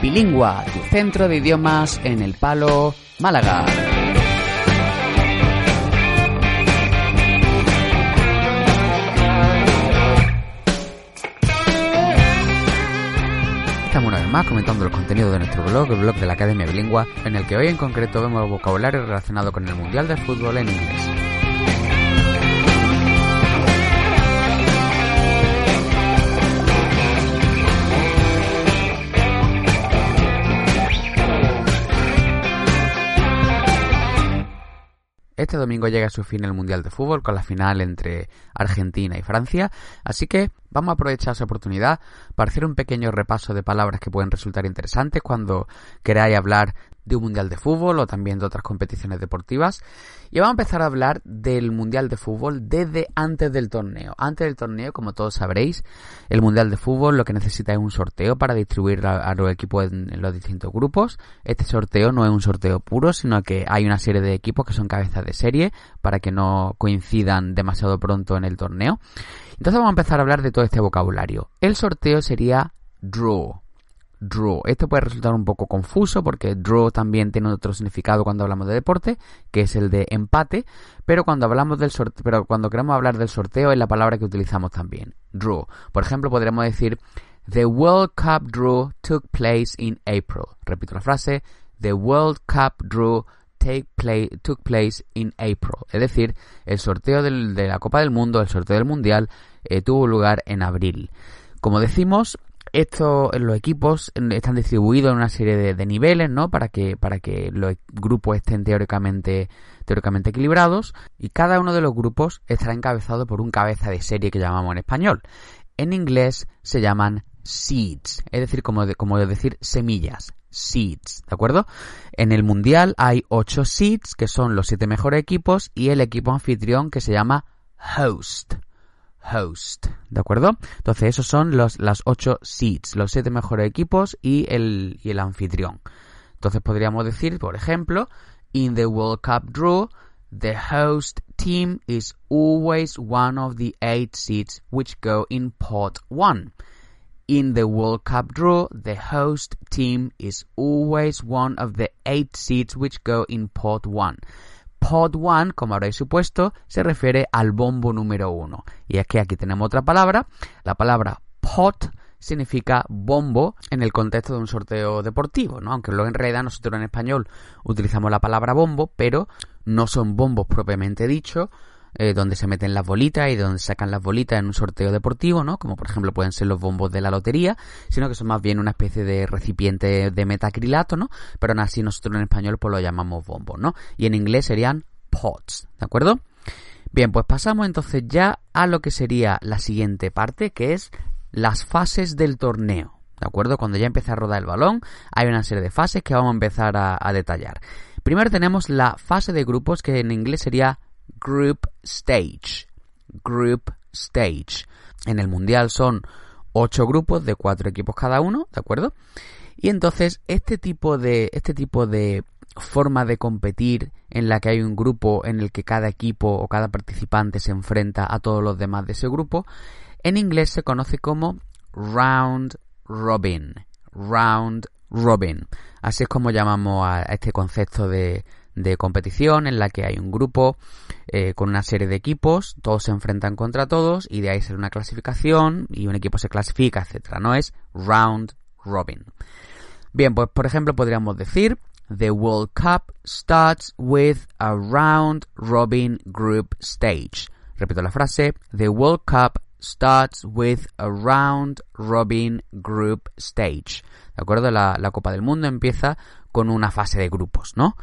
Bilingua, tu centro de idiomas en el Palo, Málaga. Estamos una vez más comentando los contenidos de nuestro blog, el blog de la Academia Bilingua, en el que hoy en concreto vemos vocabulario relacionado con el Mundial de Fútbol en inglés. Este domingo llega a su fin el Mundial de Fútbol con la final entre Argentina y Francia, así que vamos a aprovechar esa oportunidad para hacer un pequeño repaso de palabras que pueden resultar interesantes cuando queráis hablar de un Mundial de Fútbol o también de otras competiciones deportivas. Y vamos a empezar a hablar del Mundial de Fútbol desde antes del torneo. Antes del torneo, como todos sabréis, el Mundial de Fútbol lo que necesita es un sorteo para distribuir a, los equipos en, los distintos grupos. Este sorteo no es un sorteo puro, sino que hay una serie de equipos que son cabezas de serie para que no coincidan demasiado pronto en el torneo. Entonces vamos a empezar a hablar de todo este vocabulario. El sorteo sería draw draw. Esto puede resultar un poco confuso porque draw también tiene otro significado cuando hablamos de deporte, que es el de empate, pero cuando hablamos del sorteo, cuando queremos hablar del sorteo es la palabra que utilizamos también, draw. Por ejemplo, podríamos decir The World Cup draw took place in April. Repito la frase, The World Cup draw take took place in April. Es decir, el sorteo de la Copa del Mundo, el sorteo del Mundial, eh, tuvo lugar en abril. Como decimos, estos, los equipos están distribuidos en una serie de, niveles, ¿no? Para que, para que los grupos estén teóricamente, teóricamente equilibrados. Y cada uno de los grupos estará encabezado por un cabeza de serie que llamamos en español. En inglés se llaman seeds, es decir, como, como decir semillas, seeds, ¿de acuerdo? En el mundial hay ocho seeds, que son los siete mejores equipos, y el equipo anfitrión que se llama host host, ¿de acuerdo? Entonces esos son los, las ocho seeds, los siete mejores equipos y el, y el anfitrión. Entonces podríamos decir, por ejemplo, in the World Cup draw, the host team is always one of the eight seeds which go in pot one. In the World Cup draw, the host team is always one of the eight seeds which go in pot one. Pot one, como habréis supuesto, se refiere al bombo número uno. Y es que aquí tenemos otra palabra. La palabra pot significa bombo en el contexto de un sorteo deportivo, ¿no? Aunque luego en realidad nosotros en español utilizamos la palabra bombo, pero no son bombos propiamente dicho, eh, donde se meten las bolitas y donde sacan las bolitas en un sorteo deportivo, ¿no? Como por ejemplo pueden ser los bombos de la lotería, sino que son más bien una especie de recipiente de metacrilato, ¿no? Pero aún así nosotros en español pues lo llamamos bombos, ¿no? Y en inglés serían pots, ¿de acuerdo? Bien, pues pasamos entonces ya a lo que sería la siguiente parte, que es las fases del torneo. ¿De acuerdo? Cuando ya empieza a rodar el balón, hay una serie de fases que vamos a empezar a, a detallar. Primero tenemos la fase de grupos, que en inglés sería Group Stage. Group Stage. En el Mundial son ocho grupos de cuatro equipos cada uno, ¿de acuerdo? Y entonces este tipo de, este tipo de forma de competir en la que hay un grupo en el que cada equipo o cada participante se enfrenta a todos los demás de ese grupo, en inglés se conoce como round robin. Round robin. Así es como llamamos a este concepto de, de competición en la que hay un grupo eh, con una serie de equipos, todos se enfrentan contra todos y de ahí sale una clasificación y un equipo se clasifica, etcétera. No es round robin. Bien, pues por ejemplo podríamos decir The World Cup starts with a round robin group stage. Repito la frase, The World Cup starts with a round robin group stage. ¿De acuerdo? La, la Copa del Mundo empieza con una fase de grupos, ¿no?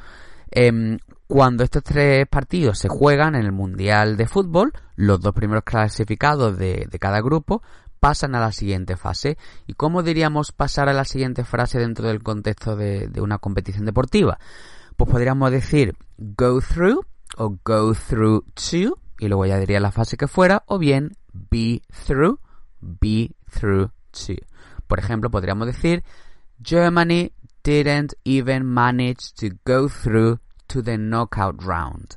Em, cuando estos tres partidos se juegan en el Mundial de Fútbol, los dos primeros clasificados de, cada grupo pasan a la siguiente fase. ¿Y cómo diríamos pasar a la siguiente frase dentro del contexto de, una competición deportiva? Pues podríamos decir go through o go through to y luego ya diría la fase que fuera o bien be through, be through to. Por ejemplo, podríamos decir Germany didn't even manage to go through to the knockout round.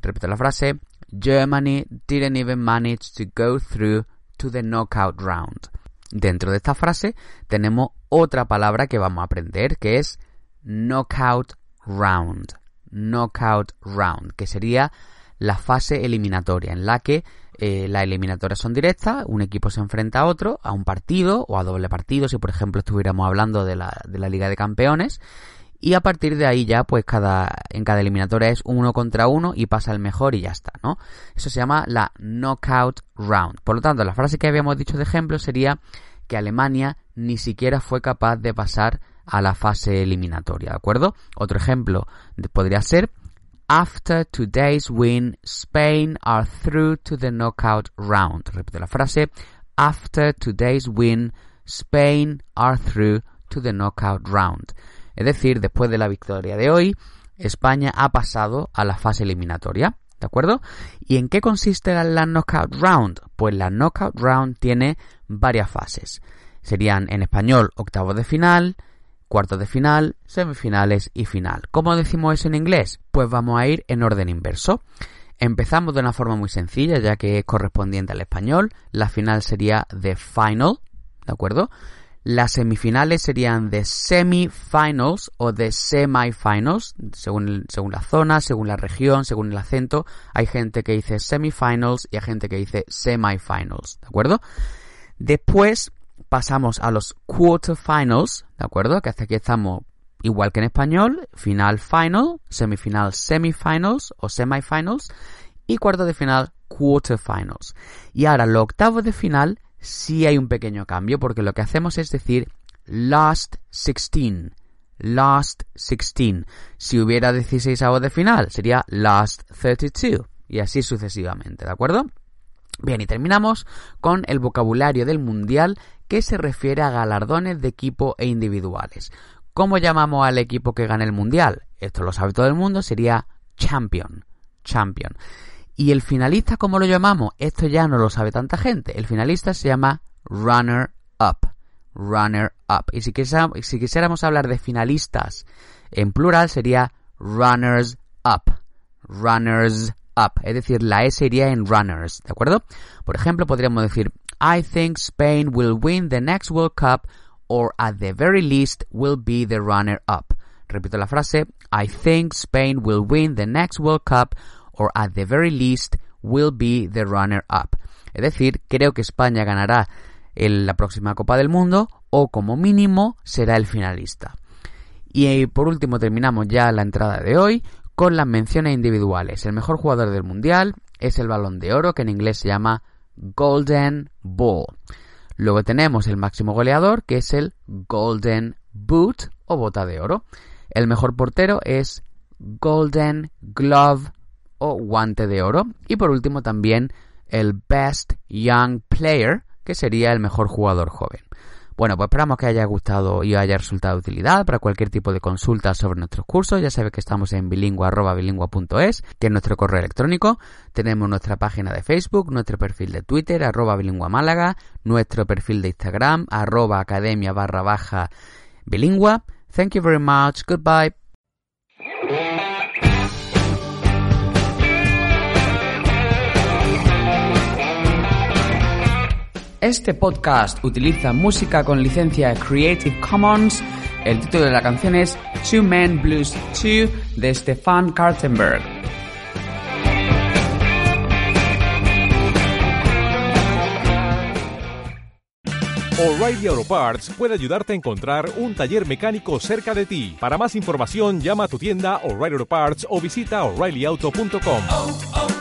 Repito la frase. Germany didn't even manage to go through to the knockout round. Dentro de esta frase tenemos otra palabra que vamos a aprender que es knockout round. Knockout round, que sería la fase eliminatoria en la que eh, las eliminatorias son directas, un equipo se enfrenta a otro, a un partido o a doble partido, si por ejemplo estuviéramos hablando de la, de la Liga de Campeones, y a partir de ahí ya pues cada en cada eliminatoria es uno contra uno y pasa el mejor y ya está, ¿no? Eso se llama la knockout round. Por lo tanto, la frase que habíamos dicho de ejemplo sería que Alemania ni siquiera fue capaz de pasar a la fase eliminatoria, ¿de acuerdo? Otro ejemplo podría ser After today's win, Spain are through to the knockout round. Repito la frase. After today's win, Spain are through to the knockout round. Es decir, después de la victoria de hoy, España ha pasado a la fase eliminatoria. ¿De acuerdo? ¿Y en qué consiste la knockout round? Pues la knockout round tiene varias fases. Serían en español octavos de final, cuartos de final, semifinales y final. ¿Cómo decimos eso en inglés? Pues vamos a ir en orden inverso. Empezamos de una forma muy sencilla, ya que es correspondiente al español. La final sería the final, ¿de acuerdo? Las semifinales serían the semifinals o the semifinals, según, según la zona, según la región, según el acento. Hay gente que dice semifinals y hay gente que dice semifinals, ¿de acuerdo? Después pasamos a los quarterfinals, ¿de acuerdo? Que hasta aquí estamos igual que en español, final final, semifinal semifinals o semifinals y cuarto de final quarterfinals. Y ahora los octavos de final sí hay un pequeño cambio porque lo que hacemos es decir last 16. Last 16. Si hubiera 16 avos de final, sería last 32. Y así sucesivamente, ¿de acuerdo? Bien, y terminamos con el vocabulario del Mundial que se refiere a galardones de equipo e individuales. ¿Cómo llamamos al equipo que gana el Mundial? Esto lo sabe todo el mundo, sería champion. Champion. ¿Y el finalista cómo lo llamamos? Esto ya no lo sabe tanta gente. El finalista se llama runner up. Runner up. Y si quisiéramos, si quisiéramos hablar de finalistas en plural sería runners up. Runners up. Es decir, la S iría en runners. ¿De acuerdo? Por ejemplo, podríamos decir I think Spain will win the next World Cup or at the very least will be the runner-up. Repito la frase. I think Spain will win the next World Cup or at the very least will be the runner-up. Es decir, creo que España ganará la próxima Copa del Mundo o como mínimo será el finalista. Y eh, por último terminamos ya la entrada de hoy con las menciones individuales. El mejor jugador del Mundial es el balón de oro que en inglés se llama Golden Ball. Luego tenemos el máximo goleador, que es el Golden Boot o bota de oro. El mejor portero es Golden Glove o guante de oro. Y por último también el Best Young Player, que sería el mejor jugador joven. Bueno, pues esperamos que haya gustado y haya resultado de utilidad para cualquier tipo de consulta sobre nuestros cursos. Ya sabes que estamos en bilingua.bilingua.es, que es nuestro correo electrónico. Tenemos nuestra página de Facebook, nuestro perfil de Twitter, arroba bilingua málaga, nuestro perfil de Instagram, arroba academia barra baja bilingua. Thank you very much. Goodbye. Este podcast utiliza música con licencia Creative Commons. El título de la canción es Two Men Blues 2 de Stefan Kartenberg. O'Reilly Auto Parts puede ayudarte a encontrar un taller mecánico cerca de ti. Para más información, llama a tu tienda O'Reilly Auto Parts o visita oreillyauto.com.